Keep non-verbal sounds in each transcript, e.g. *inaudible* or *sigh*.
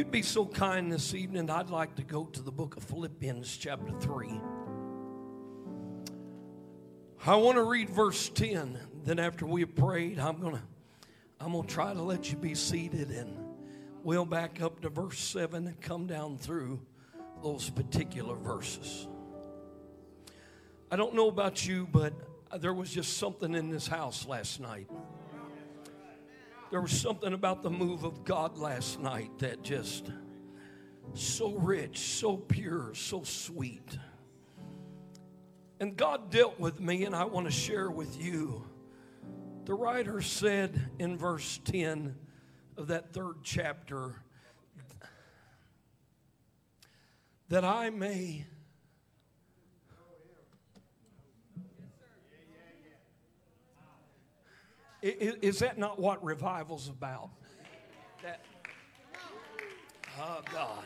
you'd be so kind this evening, I'd like to go to the book of Philippians, chapter 3. I want to read verse 10. Then, after we have prayed, I'm going to I'm going to try to let you be seated and we'll back up to verse 7 and come down through those particular verses. I don't know about you, but there was just something in this house last night. There was something about the move of God last night that just so rich, so pure, so sweet. And God dealt with me, and I want to share with you. The writer said in verse 10 of that third chapter that I may Is that not what revival's about? That, oh, God.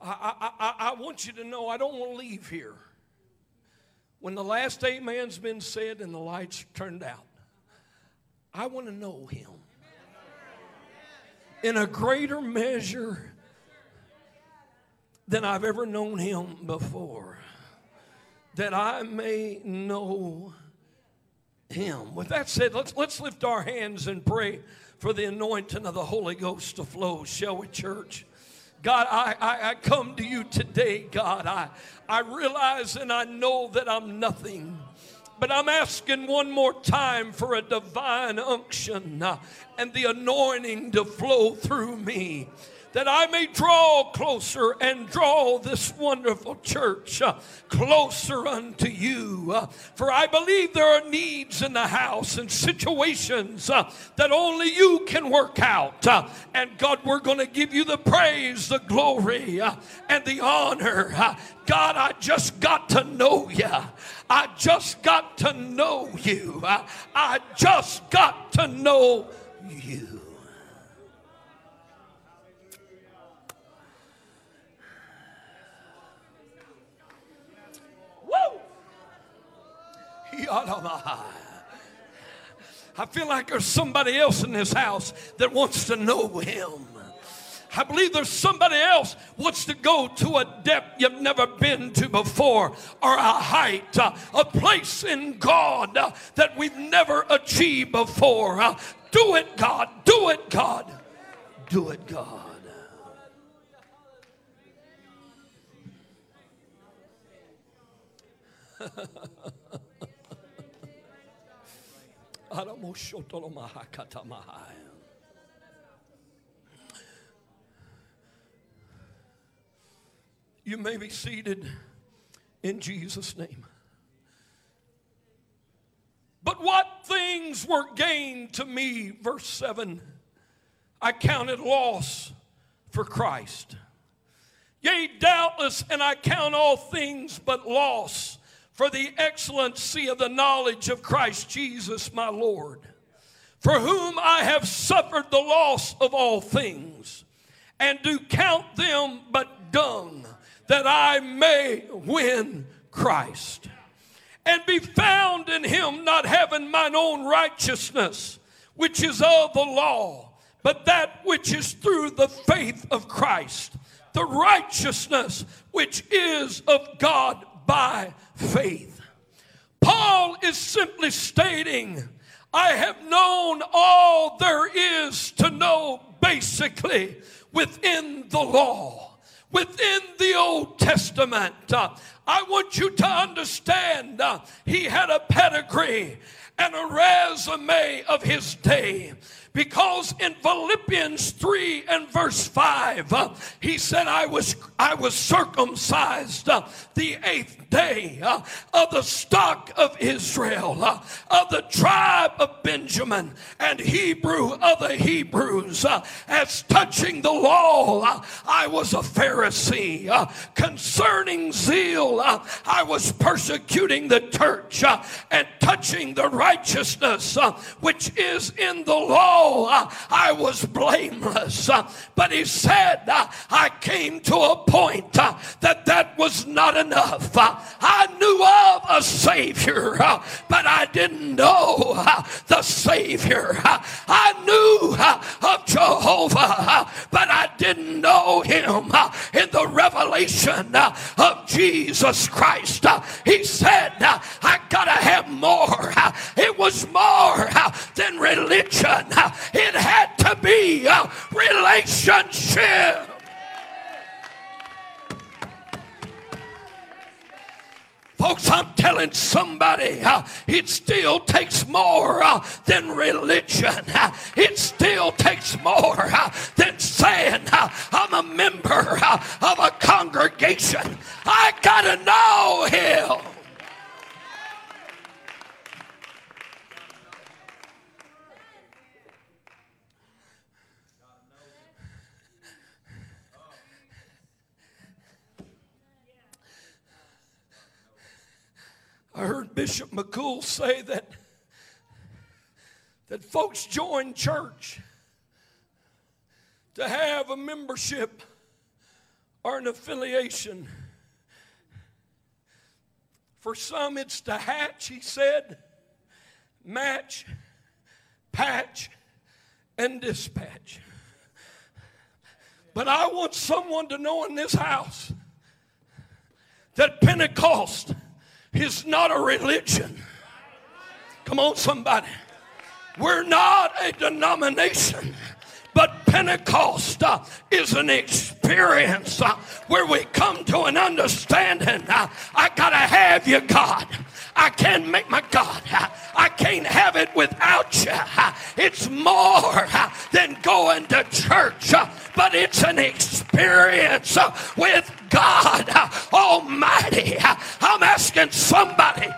I, I, I, want you to know I don't want to leave here. When the last amen's been said and the lights turned out, I want to know him in a greater measure than I've ever known him before, that I may know him. With that said, let's, let's lift our hands and pray for the anointing of the Holy Ghost to flow, shall we, church? God, I, I, I come to you today, God. I, I realize and I know that I'm nothing. But I'm asking one more time for a divine unction uh, and the anointing to flow through me that I may draw closer and draw this wonderful church uh, closer unto you. Uh, for I believe there are needs in the house and situations uh, that only you can work out. And God, we're going to give you the praise, the glory, and the honor. God, I just got to know you. I just got to know you. I just got to know you. I feel like there's somebody else in this house that wants to know him. I believe there's somebody else wants to go to a depth you've never been to before, or a height, uh, a place in God uh, that we've never achieved before. Uh, do it, God. Do it, God. Do it, God. *laughs* You may be seated in Jesus' name. But what things were gained to me, verse 7, I counted loss for Christ. Yea, doubtless, and I count all things but loss for the excellency of the knowledge of Christ Jesus my Lord, for whom I have suffered the loss of all things, and do count them but dung, that I may win Christ, and be found in him, not having mine own righteousness, which is of the law, but that which is through the faith of Christ, the righteousness which is of God by faith. Paul is simply stating, I have known all there is to know basically within the law, within the Old Testament. Uh, I want you to understand uh, he had a pedigree and a resume of his day. Because in Philippians 3 and verse 5, uh, he said, I was, I was circumcised uh, the eighth day uh, of the stock of Israel, uh, of the tribe of Benjamin, and Hebrew of the Hebrews. Uh, as touching the law, uh, I was a Pharisee. concerning zeal, I was persecuting the church, and touching the righteousness which is in the law uh, I was blameless. Uh, but he said, uh, I came to a point uh, that that was not enough. Uh, I knew of a Savior, uh, but I didn't know the Savior. I knew of Jehovah, but I didn't know him in the revelation of Jesus Christ. He said, I gotta have more. It was more religion, it had to be a relationship. Folks, I'm telling somebody, uh, it still takes more uh, than religion. Uh, it still takes more uh, than saying, uh, I'm a member uh, of a congregation. I gotta know Him. I heard Bishop McCool say that, that folks join church to have a membership or an affiliation. For some, it's to hatch, he said, match, patch, and dispatch. But I want someone to know in this house that Pentecost is not a religion. Come on, somebody. We're not a denomination. But Pentecost uh, is an experience uh, where we come to an understanding. Uh, I gotta have you, God. I can't make my God. I can't have it without you. It's more than going to church, but it's an experience with God Almighty. I'm asking somebody.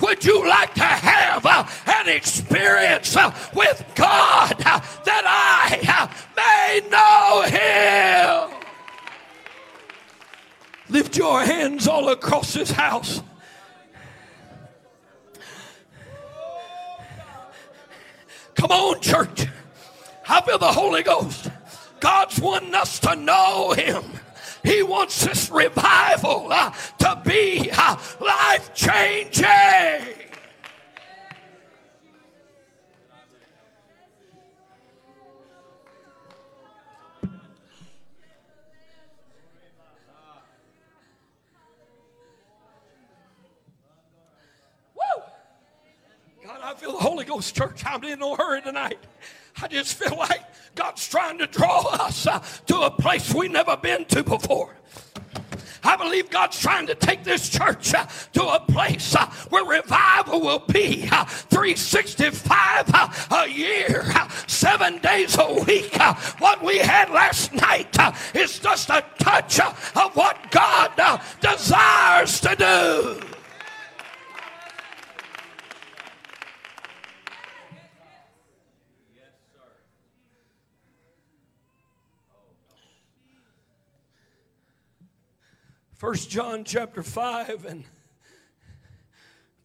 Would you like to have an experience with God that I may know Him? Lift your hands all across this house. Come on, church. I feel the Holy Ghost. God's wanting us to know Him. He wants this revival uh, to be uh, life changing. God, I feel the Holy Ghost, church. I'm in no hurry tonight. I just feel like God's trying to draw us uh, to a place we've never been to before. I believe God's trying to take this church uh, to a place uh, where revival will be uh, 365 uh, a year, uh, seven days a week. Uh, what we had last night is just a touch of what God desires to do. First John chapter 5 and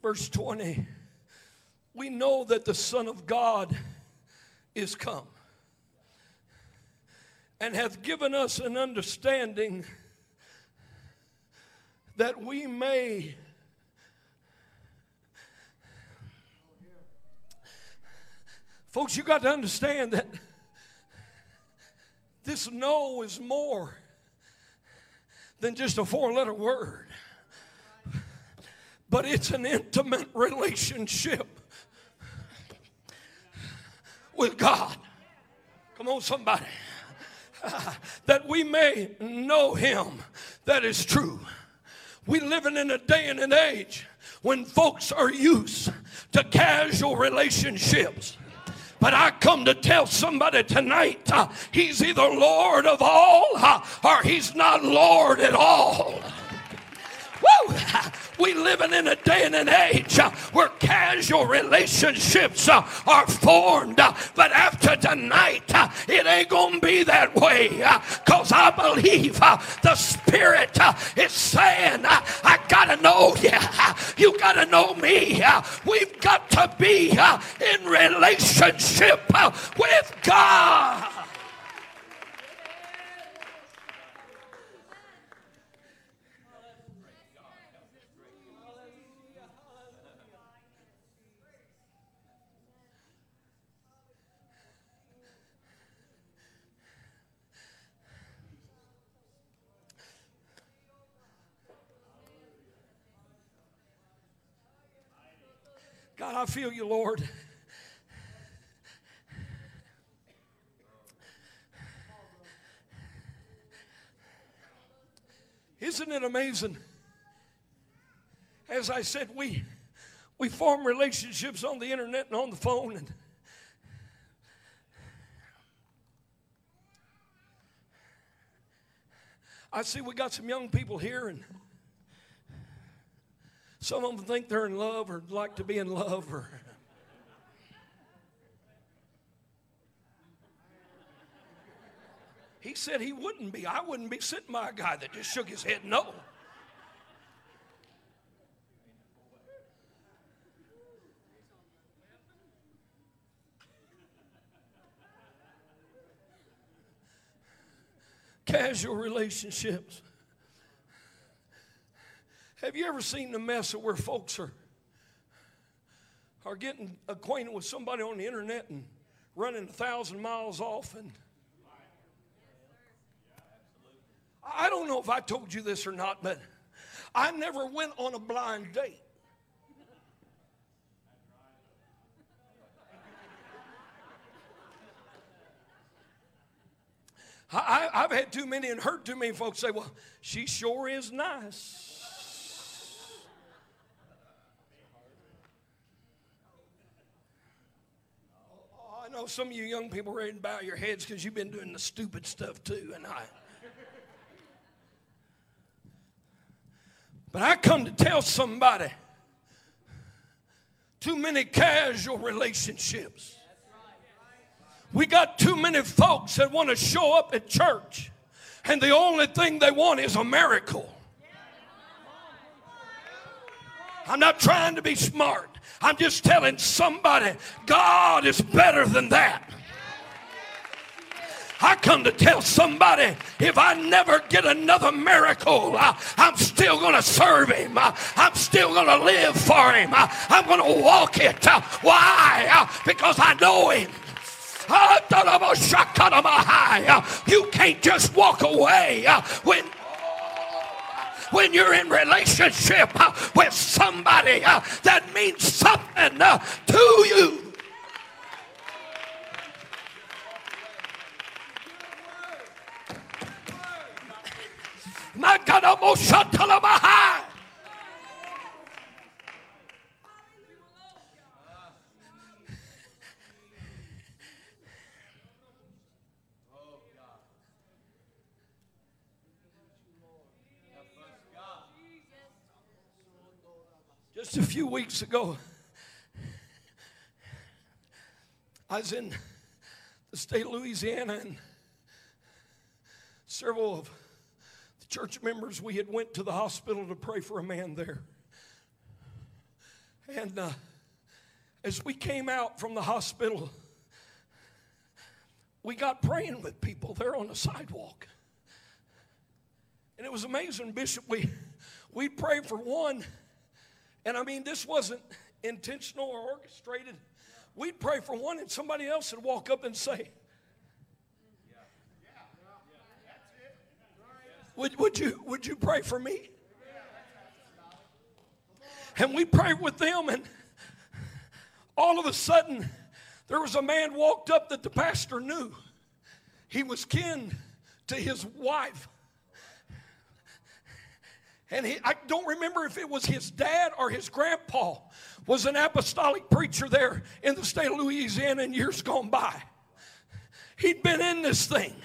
verse 20. We know that the Son of God is come and hath given us an understanding that we may Folks, you got to understand that this no is more than just a four letter word, but it's an intimate relationship with God. Come on, somebody. *laughs* that we may know Him that is true. We living in a day and an age when folks are used to casual relationships. But I come to tell somebody tonight uh, he's either Lord of all uh, or he's not Lord at all. Woo! We living in a day and an age uh, where casual relationships uh, are formed, uh, but after tonight, uh, it ain't gonna be that way. Uh, because I believe uh, the Spirit is saying, I got to know *laughs* you. You got to know me. We've got to be in relationship with God. I feel you, Lord. Isn't it amazing? As I said, we we form relationships on the internet and on the phone and I see we got some young people here and some of them think they're in love or like to be in love or. He said he wouldn't be. I wouldn't be sitting by a guy that just shook his head no. Casual relationships. Have you ever seen the mess of where folks are, are getting acquainted with somebody on the internet and running a thousand miles off? And I don't know if I told you this or not, but I never went on a blind date. I, have had too many and heard too many folks say, well, she sure is nice. Know some of you young people ready to bow your heads because you've been doing the stupid stuff too, and I. But I come to tell somebody too many casual relationships. We got too many folks that want to show up at church, and the only thing they want is a miracle. I'm not trying to be smart. I'm just telling somebody God is better than that. I come to tell somebody if I never get another miracle, I, am still going to serve him. I, am still going to live for him. I, am going to walk it. Uh, why? Uh, because I know him. Ah, uh, you can't just walk away when when you're in relationship uh, with somebody uh, that means something uh, to you. My God, almost shut to the behind. Just a few weeks ago, I was in the state of Louisiana and several of the church members we had went to the hospital to pray for a man there. And uh, as we came out from the hospital, we got praying with people there on the sidewalk. And it was amazing, Bishop. We we prayed for one and I mean, this wasn't intentional or orchestrated. We'd pray for one, and somebody else would walk up and say, would, would, you, would you pray for me? And we prayed with them, and all of a sudden, there was a man walked up that the pastor knew. He was kin to his wife. And he, I don't remember if it was his dad or his grandpa was an apostolic preacher there in the state of Louisiana in years gone by. He'd been in this thing.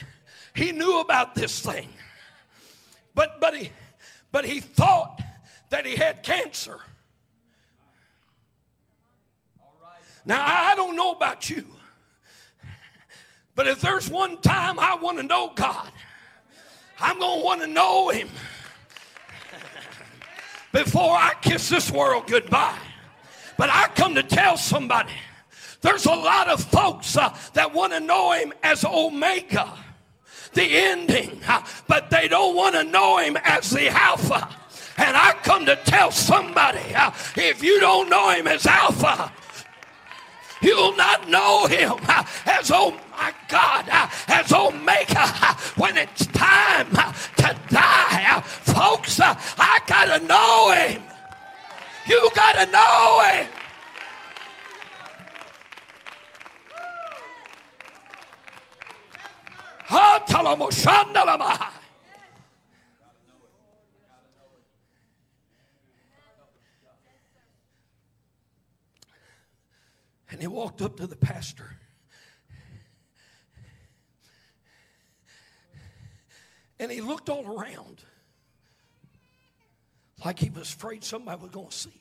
He knew about this thing. But but he but he thought that he had cancer. Now I don't know about you. But if there's one time I want to know God, I'm going to want to know him before I kiss this world goodbye. But I come to tell somebody there's a lot of folks uh, that want to know him as Omega, the ending, uh, but they don't want to know him as the Alpha. And I come to tell somebody uh, if you don't know him as Alpha, You'll not know him as, oh my God, as Omega when it's time to die. You got to know him. And he walked up to the pastor. And he looked all around like he was afraid somebody was going to see.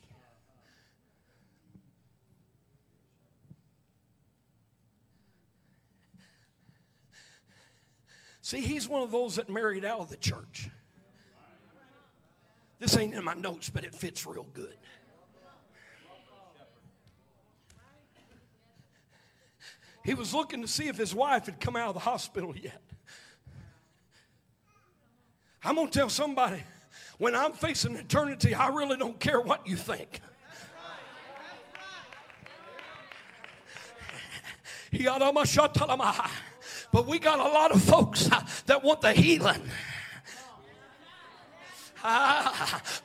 See, he's one of those that married out of the church. This ain't in my notes, but it fits real good. He was looking to see if his wife had come out of the hospital yet. I'm going to tell somebody when I'm facing eternity, I really don't care what you think. *laughs* But we got a lot of folks that want the healing.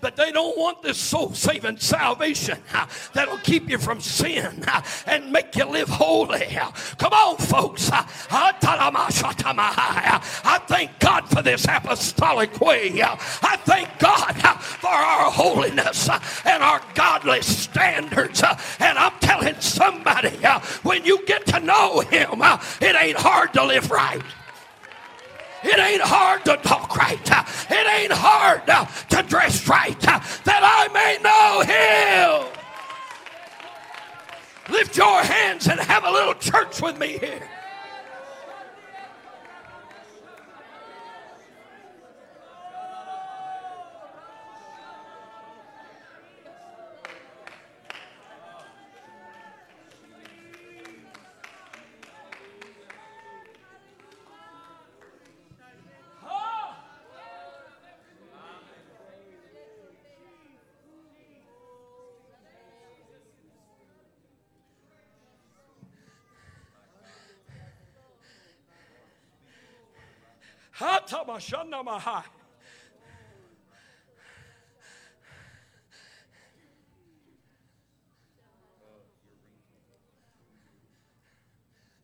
But they don't want this soul saving salvation ah, that'll keep you from sin ah, and make you live holy. Come on, folks. Uh, I thank God for this apostolic way. I thank God for our holiness and our godly standards. And I'm telling somebody, when you get to know Him, it ain't hard to live right. It ain't hard to talk right. It ain't hard to dress right that I may know Him. Lift your hands and have a little church with me here.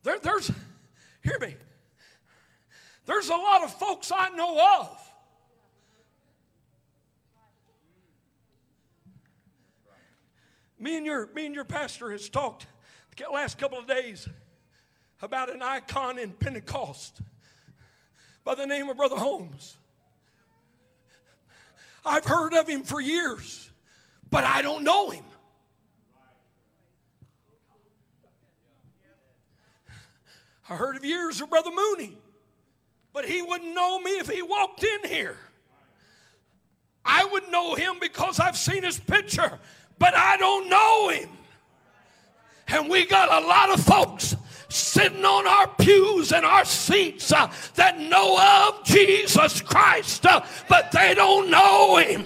There, there's, hear me, there's a lot of folks I know of. Me and your, me and your pastor has talked the last couple of days about an icon in Pentecost by the name of Brother Holmes. I've heard of him for years, but I don't know him. I heard of years of Brother Mooney, but he wouldn't know me if he walked in here. I would know him because I've seen his picture, but I don't know him. And we got a lot of folks sitting on our pews and our seats uh, that know of Jesus Christ, uh, but they don't know Him.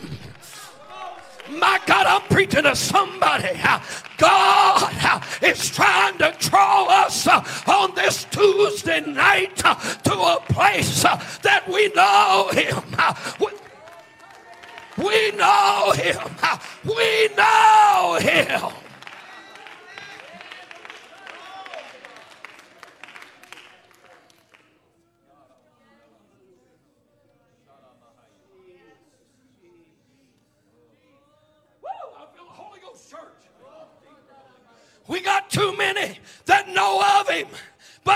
My God, I'm preaching to somebody. Uh, God uh, is trying to draw us uh, on this Tuesday night to a place that we know Him. We know Him. We know Him. We got too many that know of him,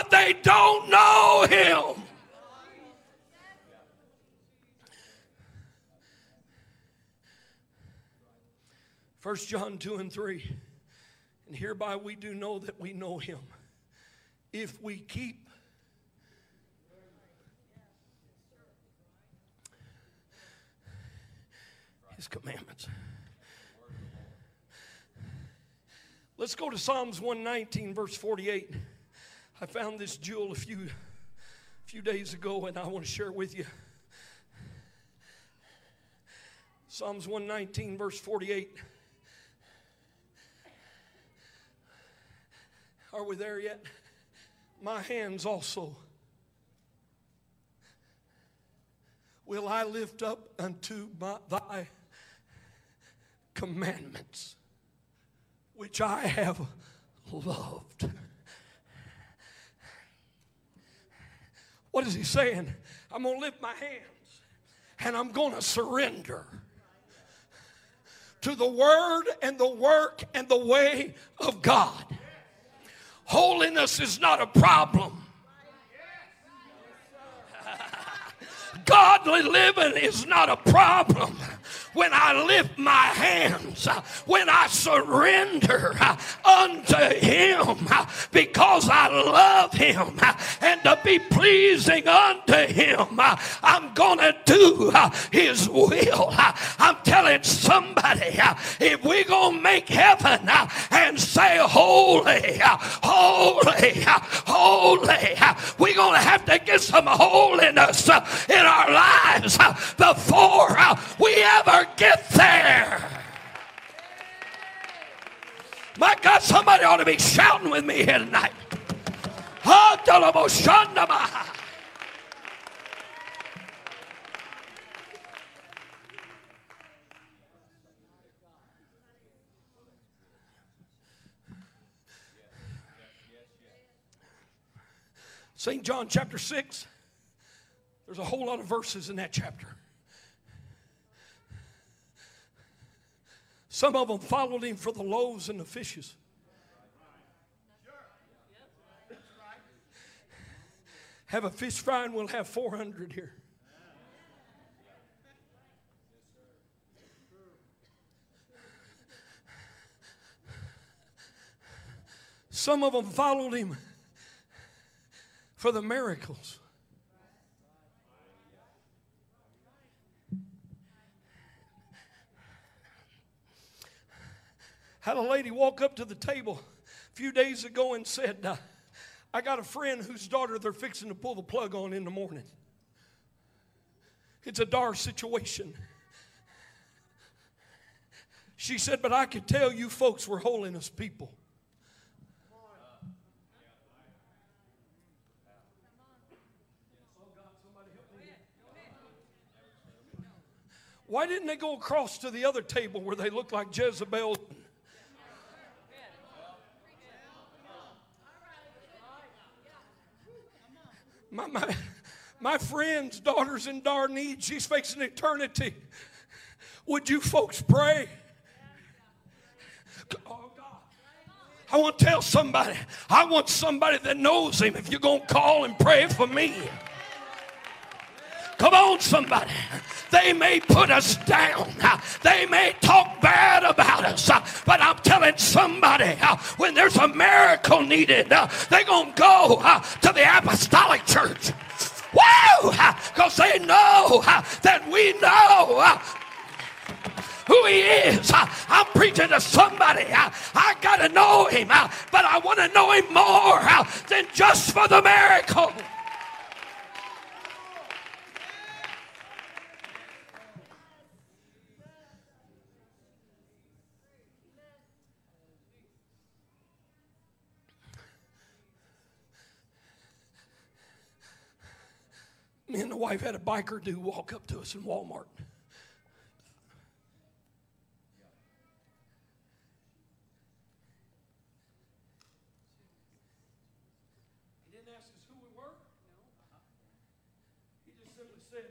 but they don't know him. First John 2 and 3. And hereby we do know that we know him. If we keep His commandments. Let's go to Psalms 119, verse 48. I found this jewel a few, few days ago, and I want to share it with you. Psalms 119, verse 48. Are we there yet? My hands also will I lift up unto my, thy commandments, which I have loved. What is he saying? I'm going to lift my hands and I'm going to surrender to the word and the work and the way of God. Holiness is not a problem. *laughs* Godly living is not a problem when I lift my hands, uh, when I surrender uh, unto Him uh, because I love Him and to be pleasing unto Him, I'm going to do His will. I'm telling somebody if we're going to make heaven and say, Holy, holy, holy, we're going to have to get some holiness in our lives before we ever get there. My God, somebody ought to be shouting with me here tonight. St. John chapter 6, there's a whole lot of verses in that chapter. Some of them followed him for the loaves and the fishes. Have a fish fry and we'll have 400 here. Some of them followed him for the miracles. Had a lady walk up to the table a few days ago and said, I got a friend whose daughter they're fixing to pull the plug on in the morning. It's a dire situation. She said, But I could tell you folks were holiness people. Why didn't they go across to the other table where they looked like Jezebel My, my, my friend's daughter's in dire need. She's facing eternity. Would you folks pray? Oh God. I want to tell somebody. I want somebody that knows him. If you're going to call and pray for me. Come on, somebody. They may put us down. They may talk bad about us. But I'm telling somebody, when there's a miracle needed, they're going to go uh, to the apostolic church. Woo! Because they know uh, that we know uh, who he is. I'm preaching to somebody. I got to know him, but I want to know him more than just for the miracle. Me and the wife had a biker dude walk up to us in Walmart. He didn't ask us who we were. Uh-huh. He just simply said,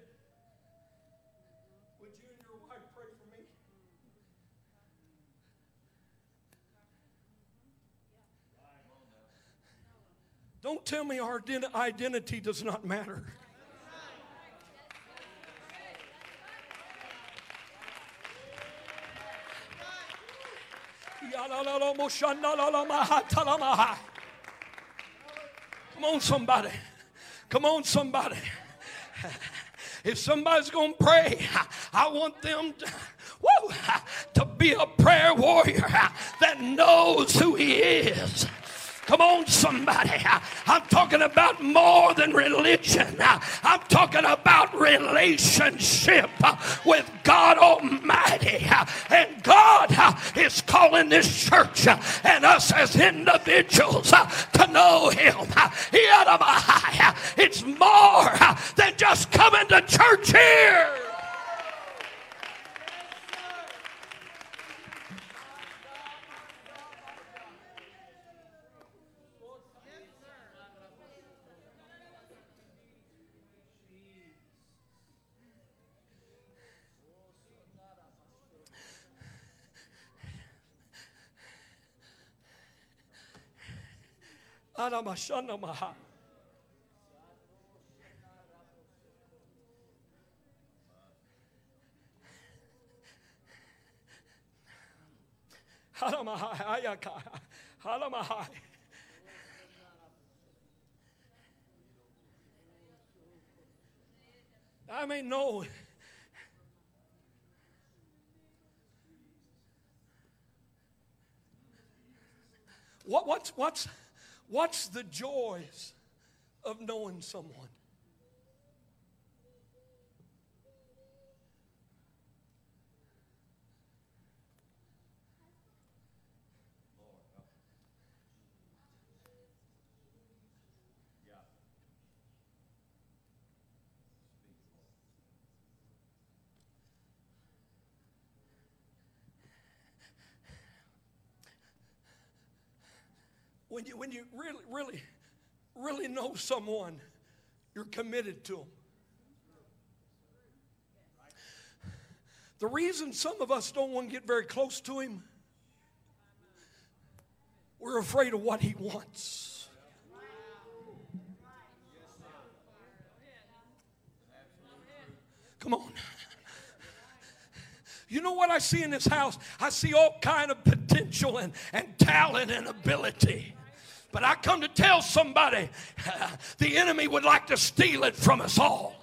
Would you and your wife pray for me? Don't tell me our identity does not matter. Come on, somebody. Come on, somebody. If somebody's going to pray, I want them to, woo, to be a prayer warrior that knows who he is. Come on, somebody. I'm talking about more than religion. I'm talking about relationship with God Almighty. And God is calling this church and us as individuals to know Him. It's more than just coming to church here. I may know. What, what's, what's, What's the joys of knowing someone? When you, when you really, really, really know someone, you're committed to them. The reason some of us don't want to get very close to him, we're afraid of what he wants. Come on. You know what I see in this house? I see all kind of potential and, and talent and ability. But I come to tell somebody *laughs* the enemy would like to steal it from us all.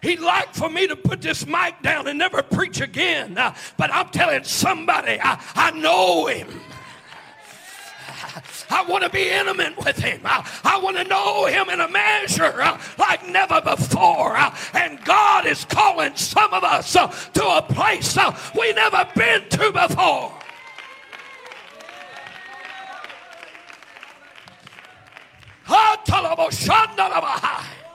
He'd like for me to put this mic down and never preach again. Uh, but I'm telling somebody, I, I know him. *laughs* I want to be intimate with him. I, I want to know him in a measure uh, like never before. Uh, and God is calling some of us uh, to a place uh, we never been to before. Hantalaboshandalabahai.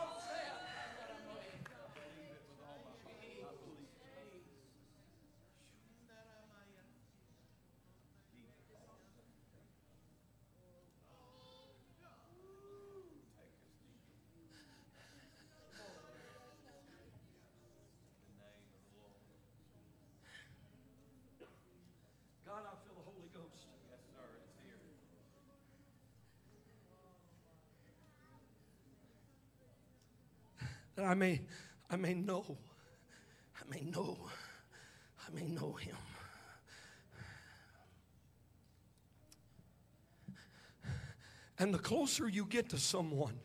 That I may, I may know, I may know, I may know him. And the closer you get to someone,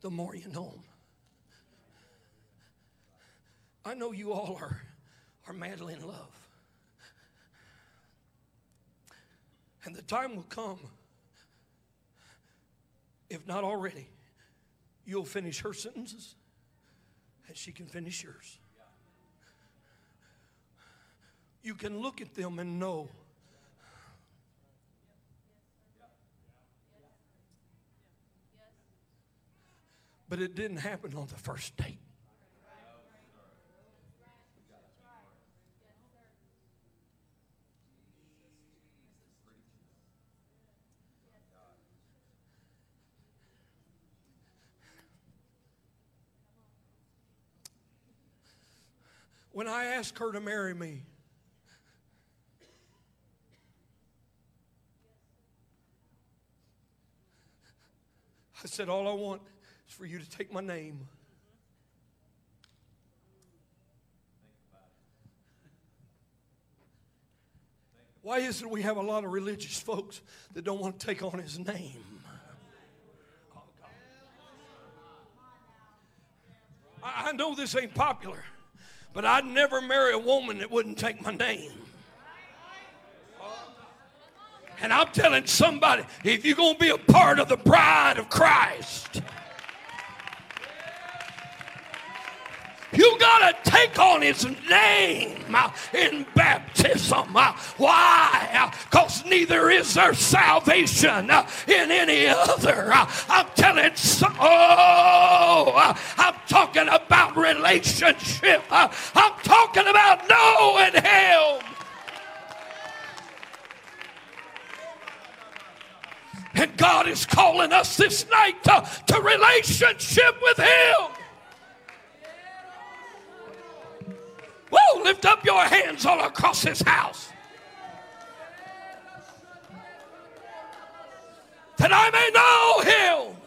the more you know them. I know you all are, are madly in love. And the time will come if not already, you'll finish her sentences and she can finish yours. You can look at them and know. But it didn't happen on the first date. When I asked her to marry me, I said, All I want is for you to take my name. Why is it we have a lot of religious folks that don't want to take on his name? I know this ain't popular, but I'd never marry a woman that wouldn't take my name. And I'm telling somebody, if you're going to be a part of the bride of Christ, You got to take on his name uh, in baptism. Uh, why? Because uh, neither is there salvation in any other. I'm telling so. oh, relationship. Uh, I'm talking about knowing him. And God is calling us this night to, to relationship with Him. Whoa, lift up your hands all across this house. That I may know him.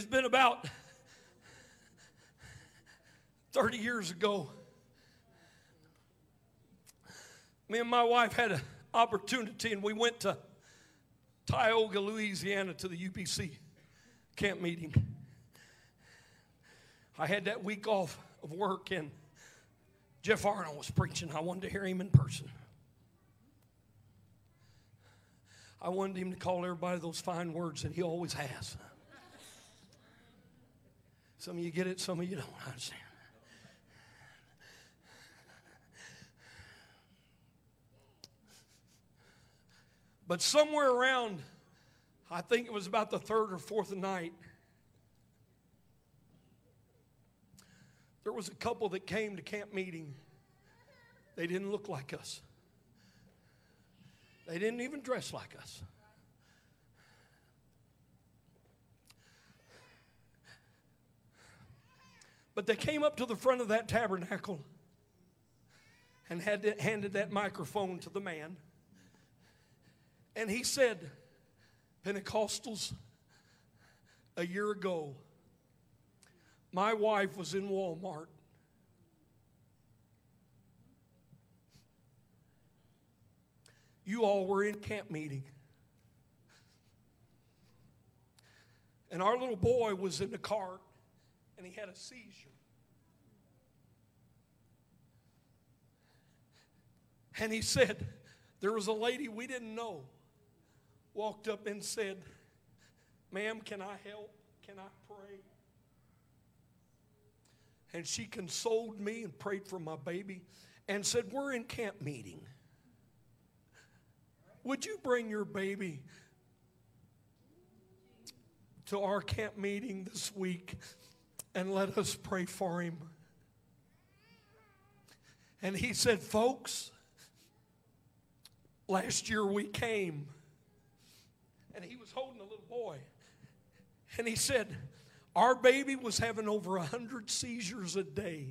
It's been about 30 years ago. Me and my wife had an opportunity, and we went to Tioga, Louisiana to the UPC camp meeting. I had that week off of work, and Jeff Arnold was preaching. I wanted to hear him in person. I wanted him to call everybody those fine words that he always has. Some of you get it, some of you don't. Understand. But somewhere around, I think it was about the third or fourth night, there was a couple that came to camp meeting. They didn't look like us, they didn't even dress like us. But they came up to the front of that tabernacle and had handed that microphone to the man. And he said, Pentecostals, a year ago, my wife was in Walmart. You all were in camp meeting. And our little boy was in the cart and he had a seizure. And he said, There was a lady we didn't know walked up and said, Ma'am, can I help? Can I pray? And she consoled me and prayed for my baby and said, We're in camp meeting. Would you bring your baby to our camp meeting this week and let us pray for him? And he said, Folks, Last year we came, and he was holding a little boy. And he said, Our baby was having over a 100 seizures a day.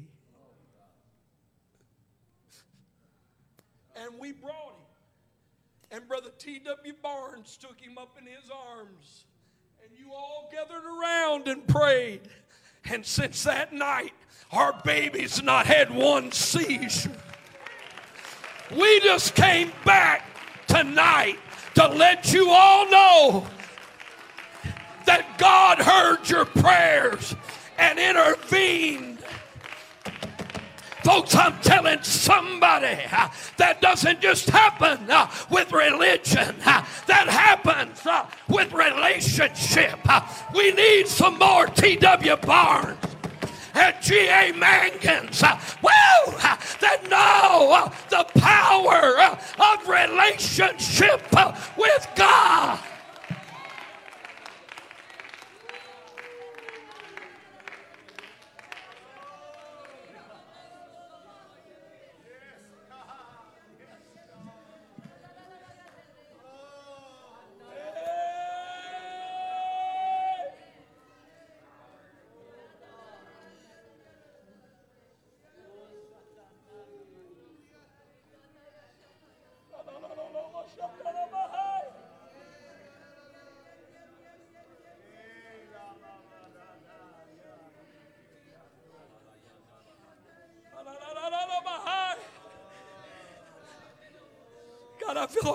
And we brought him. And Brother T.W. Barnes took him up in his arms. And you all gathered around and prayed. And since that night, our baby's not had one seizure. We just came back tonight to let you all know that God heard your prayers and intervened. Folks, I'm telling somebody uh, that doesn't just happen uh, with religion, uh, that happens with relationship. We need some more T.W. Barnes at G.A. Manguns, uh, woo, uh, that know uh, the power of relationship with God.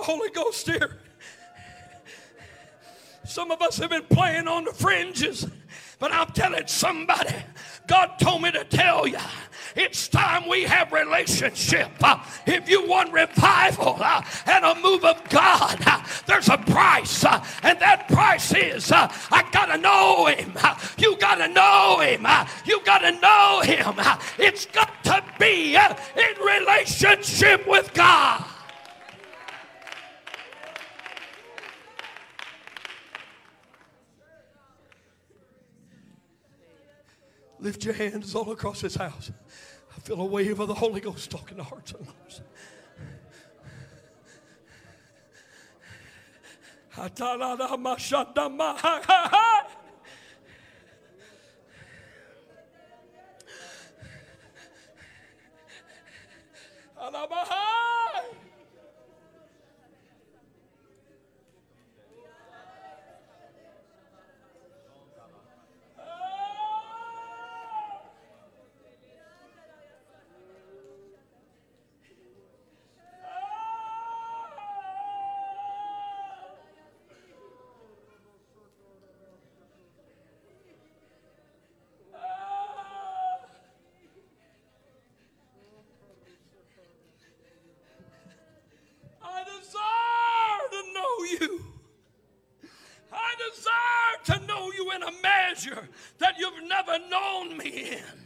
Holy Ghost here. Some of us have been playing on the fringes, but I'm telling somebody, God told me to tell you. It's time we have relationship. Uh, if you want revival uh, and a move of God, uh, there's a price, and that price is I gotta know Him. You gotta know Him. you gotta know Him. it's got to be in relationship with God. Lift your hands all across this house. I feel a wave of the Holy Ghost talking to hearts and lives. measure *laughs* known me in.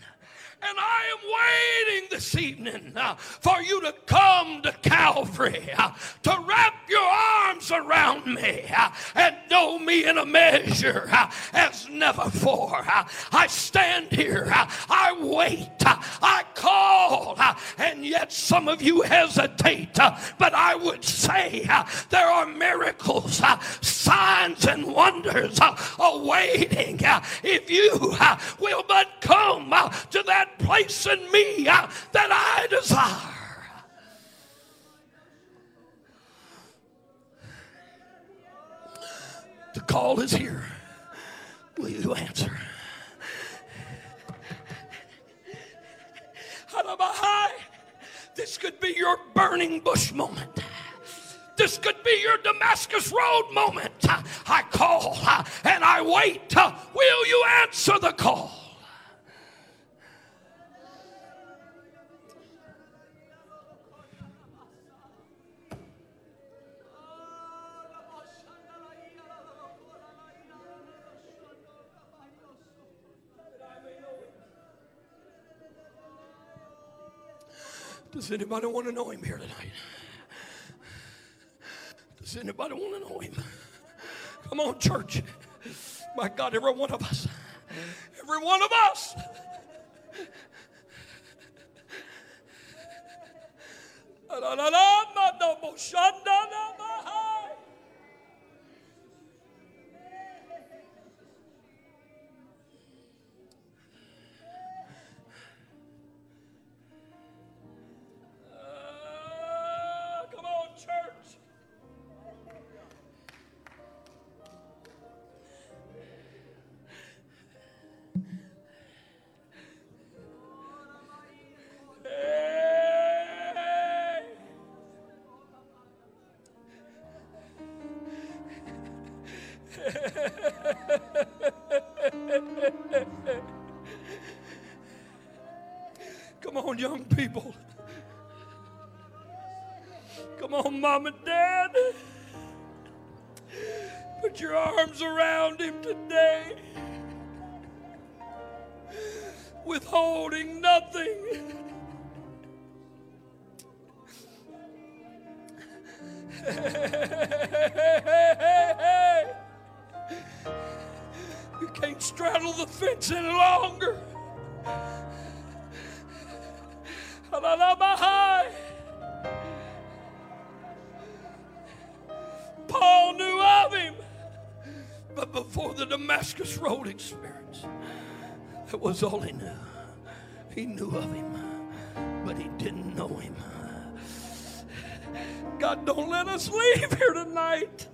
And I am waiting this evening uh, for you to come to Calvary, uh, to wrap your arms around me uh, and know me in a measure uh, as never before. Uh, I stand here, uh, I wait, I call, uh, and yet some of you hesitate. Uh, but I would say uh, there are miracles, signs, and wonders awaiting if you will but come to that place in me uh, that I desire. The call is here. Will you answer? This could be your burning bush moment. This could be your Damascus Road moment. I call and I wait. Will you answer the call? Does anybody want to know him here tonight? Does anybody want to know him? Come on, church. My God, every one of us. Every one of us. Come on, young people. Come on, mom and dad. Put your arms around him today. Withholding nothing. You can't straddle the fence any longer. Paul knew of him, but before the Damascus Road experience, that was all he knew. He knew of him, but he didn't know him. God, don't let us leave here tonight.